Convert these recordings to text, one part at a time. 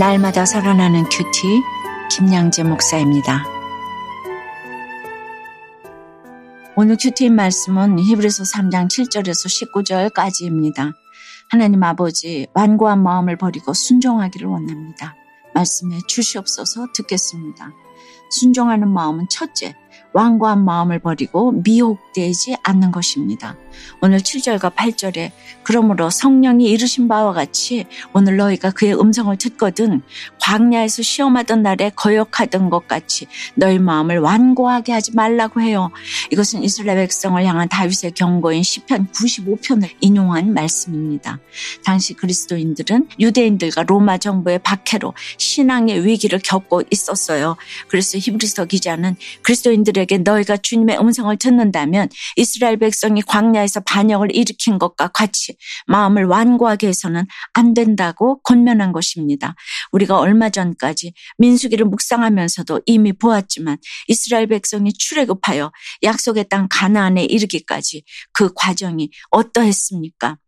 날마다 살아나는 큐티 김양재 목사입니다. 오늘 큐티인 말씀은 히브리서 3장 7절에서 19절까지입니다. 하나님 아버지 완고한 마음을 버리고 순종하기를 원합니다. 말씀해 주시옵소서 듣겠습니다. 순종하는 마음은 첫째, 완고한 마음을 버리고 미혹되지 않는 것입니다. 오늘 7절과 8절에 그러므로 성령이 이르신 바와 같이 오늘 너희가 그의 음성을 듣거든 광야에서 시험하던 날에 거역하던 것 같이 너희 마음을 완고하게 하지 말라고 해요. 이것은 이스라엘 백성을 향한 다윗의 경고인 시편 95편을 인용한 말씀입니다. 당시 그리스도인들은 유대인들과 로마 정부의 박해로 신앙의 위기를 겪고 있었어요. 그래서 히브리서 기자는 그리스도인들의 백성들에게 너희가 주님의 음성을 듣는다면 이스라엘 백성이 광야에서 반역을 일으킨 것과 같이 마음을 완고하게 해서는 안 된다고 권면한 것입니다. 우리가 얼마 전까지 민수기를 묵상하면서도 이미 보았지만 이스라엘 백성이 출애굽하여 약속의 땅 가나안에 이르기까지 그 과정이 어떠했습니까?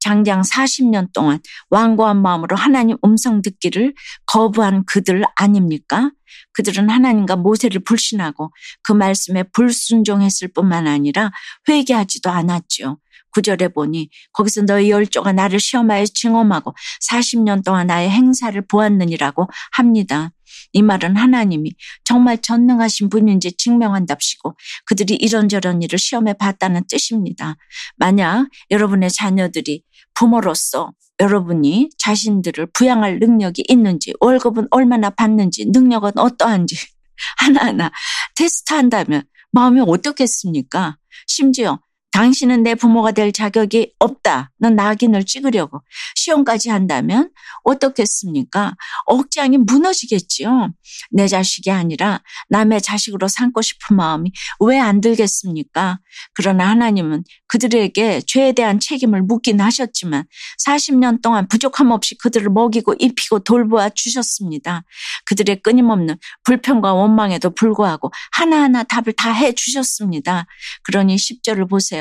장장 40년 동안 완고한 마음으로 하나님 음성 듣기를 거부한 그들 아닙니까? 그들은 하나님과 모세를 불신하고 그 말씀에 불순종했을 뿐만 아니라 회개하지도 않았지요. 구절에 보니 거기서 너희 열조가 나를 시험하여 증험하고 40년 동안 나의 행사를 보았느니라고 합니다. 이 말은 하나님이 정말 전능하신 분인지 증명한답시고 그들이 이런저런 일을 시험해 봤다는 뜻입니다. 만약 여러분의 자녀들이 부모로서 여러분이 자신들을 부양할 능력이 있는지, 월급은 얼마나 받는지, 능력은 어떠한지 하나하나 테스트한다면 마음이 어떻겠습니까? 심지어 당신은 내 부모가 될 자격이 없다. 는 낙인을 찍으려고 시험까지 한다면 어떻겠습니까? 억장이 무너지겠지요. 내 자식이 아니라 남의 자식으로 삼고 싶은 마음이 왜 안 들겠습니까? 그러나 하나님은 그들에게 죄에 대한 책임을 묻긴 하셨지만 40년 동안 부족함 없이 그들을 먹이고 입히고 돌보아 주셨습니다. 그들의 끊임없는 불평과 원망에도 불구하고 하나하나 답을 다 해 주셨습니다. 그러니 10절을 보세요.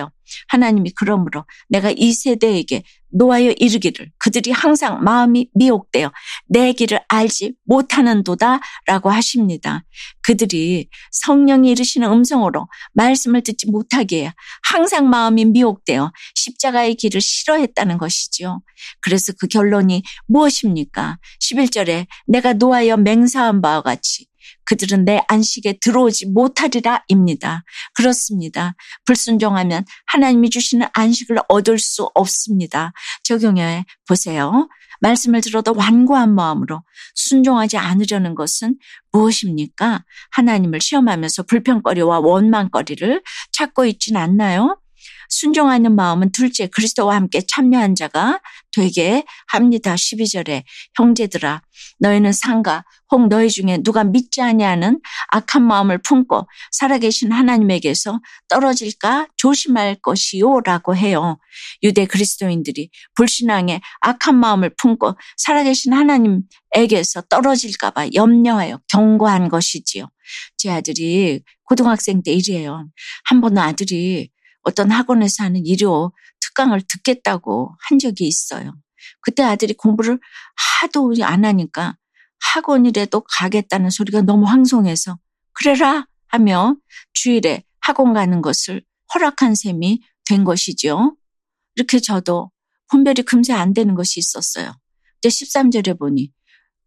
하나님이 그러므로 내가 이 세대에게 놓아여 이르기를 그들이 항상 마음이 미혹되어 내 길을 알지 못하는도다 라고 하십니다. 그들이 성령이 이르시는 음성으로 말씀을 듣지 못하게 항상 마음이 미혹되어 십자가의 길을 싫어했다는 것이지요. 그래서 그 결론이 무엇입니까? 11절에 내가 놓아여 맹사한 바와 같이 그들은 내 안식에 들어오지 못하리라입니다. 그렇습니다. 불순종하면 하나님이 주시는 안식을 얻을 수 없습니다. 적용해 보세요. 말씀을 들어도 완고한 마음으로 순종하지 않으려는 것은 무엇입니까? 하나님을 시험하면서 불평거리와 원망거리를 찾고 있진 않나요? 순종하는 마음은 둘째 그리스도와 함께 참여한 자가 되게 합니다. 12절에 형제들아 너희는 상가 혹 너희 중에 누가 믿지 아니하는 악한 마음을 품고 살아계신 하나님에게서 떨어질까 조심할 것이요라고 해요. 유대 그리스도인들이 불신앙에 악한 마음을 품고 살아계신 하나님에게서 떨어질까 봐 염려하여 경고한 것이지요. 제 아들이 고등학생 때 일이에요. 한 번은 아들이 어떤 학원에서 하는 일요 특강을 듣겠다고 한 적이 있어요. 그때 아들이 공부를 하도 안 하니까 학원이라도 가겠다는 소리가 너무 황송해서 그래라 하며 주일에 학원 가는 것을 허락한 셈이 된 것이죠. 이렇게 저도 분별이 금세 안 되는 것이 있었어요. 근데 13절에 보니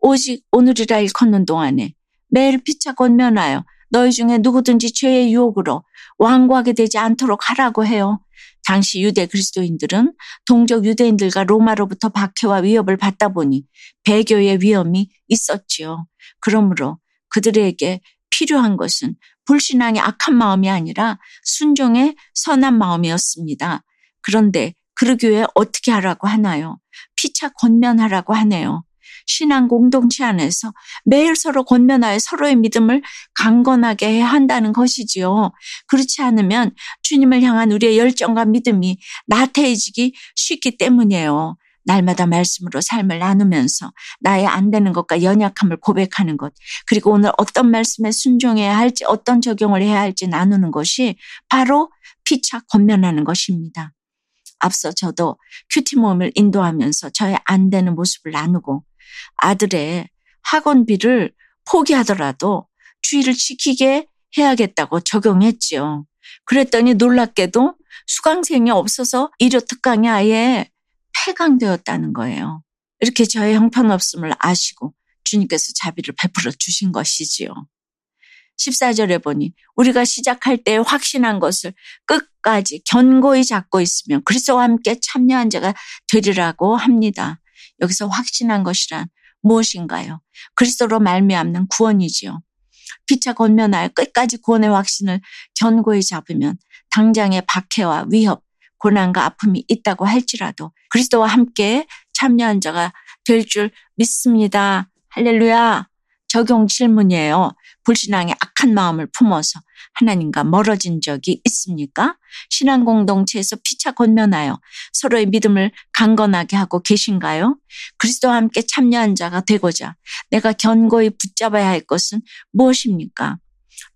오직 오늘이라 일컫는 동안에 매일 피차 권면하여 너희 중에 누구든지 죄의 유혹으로 완고하게 되지 않도록 하라고 해요. 당시 유대 그리스도인들은 동족 유대인들과 로마로부터 박해와 위협을 받다 보니 배교의 위험이 있었지요. 그러므로 그들에게 필요한 것은 불신앙의 악한 마음이 아니라 순종의 선한 마음이었습니다. 그런데 그러 교회 어떻게 하라고 하나요? 피차 권면하라고 하네요. 신앙 공동체 안에서 매일 서로 권면하여 서로의 믿음을 강건하게 해야 한다는 것이지요. 그렇지 않으면 주님을 향한 우리의 열정과 믿음이 나태해지기 쉽기 때문이에요. 날마다 말씀으로 삶을 나누면서 나의 안 되는 것과 연약함을 고백하는 것, 그리고 오늘 어떤 말씀에 순종해야 할지, 어떤 적용을 해야 할지 나누는 것이 바로 피차 권면하는 것입니다. 앞서 저도 큐티 모임을 인도하면서 저의 안 되는 모습을 나누고 아들의 학원비를 포기하더라도 주의를 지키게 해야겠다고 적용했지요. 그랬더니 놀랍게도 수강생이 없어서 일요 특강이 아예 폐강되었다는 거예요. 이렇게 저의 형편없음을 아시고 주님께서 자비를 베풀어 주신 것이지요. 14절에 보니 우리가 시작할 때 확신한 것을 끝까지 견고히 잡고 있으면 그리스도와 함께 참여한 자가 되리라고 합니다. 여기서 확신한 것이란 무엇인가요? 그리스도로 말미암는 구원이지요. 피차 권면하여 끝까지 구원의 확신을 견고히 잡으면 당장의 박해와 위협, 고난과 아픔이 있다고 할지라도 그리스도와 함께 참여한 자가 될 줄 믿습니다. 할렐루야. 적용 질문이에요. 불신앙의 악한 마음을 품어서 하나님과 멀어진 적이 있습니까? 신앙 공동체에서 피차 권면하여 서로의 믿음을 강건하게 하고 계신가요? 그리스도와 함께 참여한 자가 되고자 내가 견고히 붙잡아야 할 것은 무엇입니까?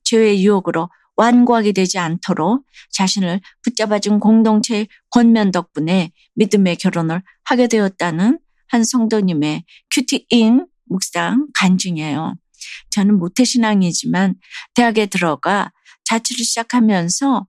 죄의 유혹으로 완고하게 되지 않도록 자신을 붙잡아준 공동체의 권면 덕분에 믿음의 결혼을 하게 되었다는 한 성도님의 큐티인 묵상 간증이에요. 저는 모태신앙이지만 대학에 들어가 자취를 시작하면서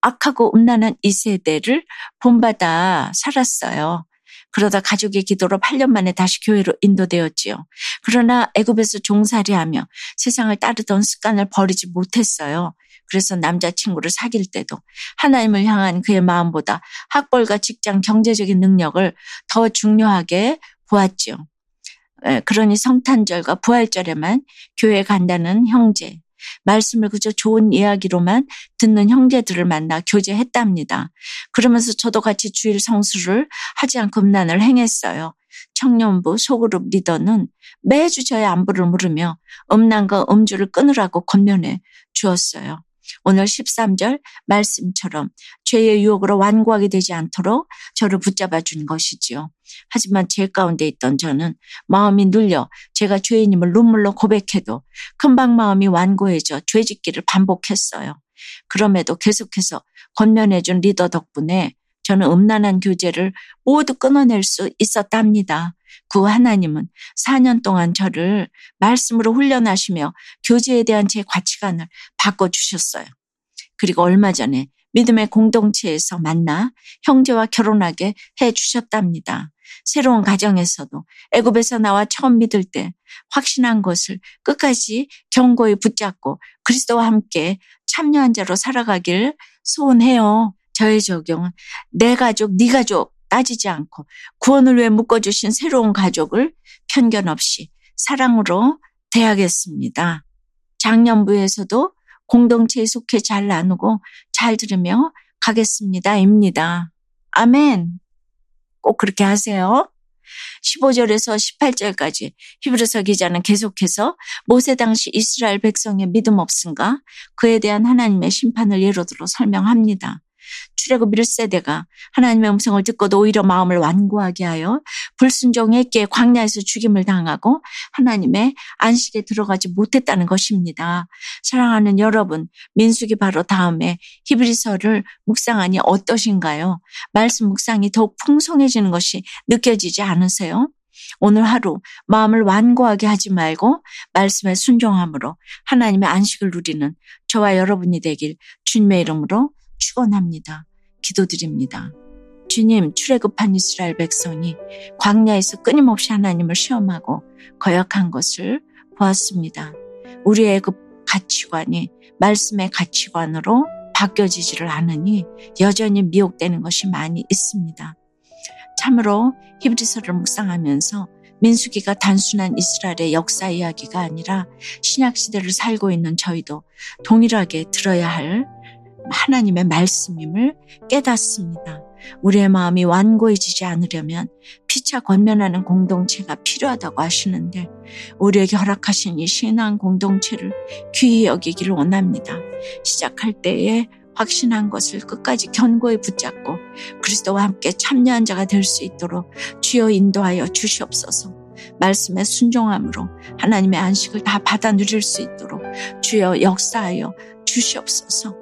악하고 음란한 이 세대를 본받아 살았어요. 그러다 가족의 기도로 8년 만에 다시 교회로 인도되었지요. 그러나 애굽에서 종살이하며 세상을 따르던 습관을 버리지 못했어요. 그래서 남자친구를 사귈 때도 하나님을 향한 그의 마음보다 학벌과 직장, 경제적인 능력을 더 중요하게 보았지요. 그러니 성탄절과 부활절에만 교회 간다는 형제, 말씀을 그저 좋은 이야기로만 듣는 형제들을 만나 교제했답니다. 그러면서 저도 같이 주일 성수를 하지 않고 음란을 행했어요. 청년부 소그룹 리더는 매주 저의 안부를 물으며 음란과 음주를 끊으라고 권면해 주었어요. 오늘 13절 말씀처럼 죄의 유혹으로 완고하게 되지 않도록 저를 붙잡아 준 것이지요. 하지만 제 가운데 있던 저는 마음이 눌려 제가 죄인임을 눈물로 고백해도 금방 마음이 완고해져 죄짓기를 반복했어요. 그럼에도 계속해서 건면해준 리더 덕분에 저는 음란한 교제를 모두 끊어낼 수 있었답니다. 그 하나님은 4년 동안 저를 말씀으로 훈련하시며 교제에 대한 제 가치관을 바꿔주셨어요. 그리고 얼마 전에 믿음의 공동체에서 만나 형제와 결혼하게 해 주셨답니다. 새로운 가정에서도 애굽에서 나와 처음 믿을 때 확신한 것을 끝까지 견고히 붙잡고 그리스도와 함께 참여한 자로 살아가길 소원해요. 저의 적용은 내 가족, 네 가족 따지지 않고 구원을 위해 묶어주신 새로운 가족을 편견 없이 사랑으로 대하겠습니다. 작년부에서도 공동체에 속해 잘 나누고 잘 들으며 가겠습니다. 입니다. 아멘. 꼭 그렇게 하세요. 15절에서 18절까지 히브리서 기자는 계속해서 모세 당시 이스라엘 백성의 믿음 없음과 그에 대한 하나님의 심판을 예로 들어 설명합니다. 출애굽 1세대가 하나님의 음성을 듣고도 오히려 마음을 완고하게 하여 불순종했기에 광야에서 죽임을 당하고 하나님의 안식에 들어가지 못했다는 것입니다. 사랑하는 여러분, 민숙이 바로 다음에 히브리서를 묵상하니 어떠신가요? 말씀 묵상이 더욱 풍성해지는 것이 느껴지지 않으세요? 오늘 하루 마음을 완고하게 하지 말고 말씀에 순종함으로 하나님의 안식을 누리는 저와 여러분이 되길 주님의 이름으로 축원합니다. 기도드립니다. 주님, 출애굽한 이스라엘 백성이 광야에서 끊임없이 하나님을 시험하고 거역한 것을 보았습니다. 우리의 그 가치관이 말씀의 가치관으로 바뀌어지지를 않으니 여전히 미혹되는 것이 많이 있습니다. 참으로 히브리서를 묵상하면서 민수기가 단순한 이스라엘의 역사 이야기가 아니라 신약 시대를 살고 있는 저희도 동일하게 들어야 할 하나님의 말씀임을 깨닫습니다. 우리의 마음이 완고해지지 않으려면 피차 권면하는 공동체가 필요하다고 하시는데 우리에게 허락하신 이 신앙 공동체를 귀히 여기기를 원합니다. 시작할 때에 확신한 것을 끝까지 견고히 붙잡고 그리스도와 함께 참여한 자가 될 수 있도록 주여 인도하여 주시옵소서. 말씀에 순종함으로 하나님의 안식을 다 받아 누릴 수 있도록 주여 역사하여 주시옵소서.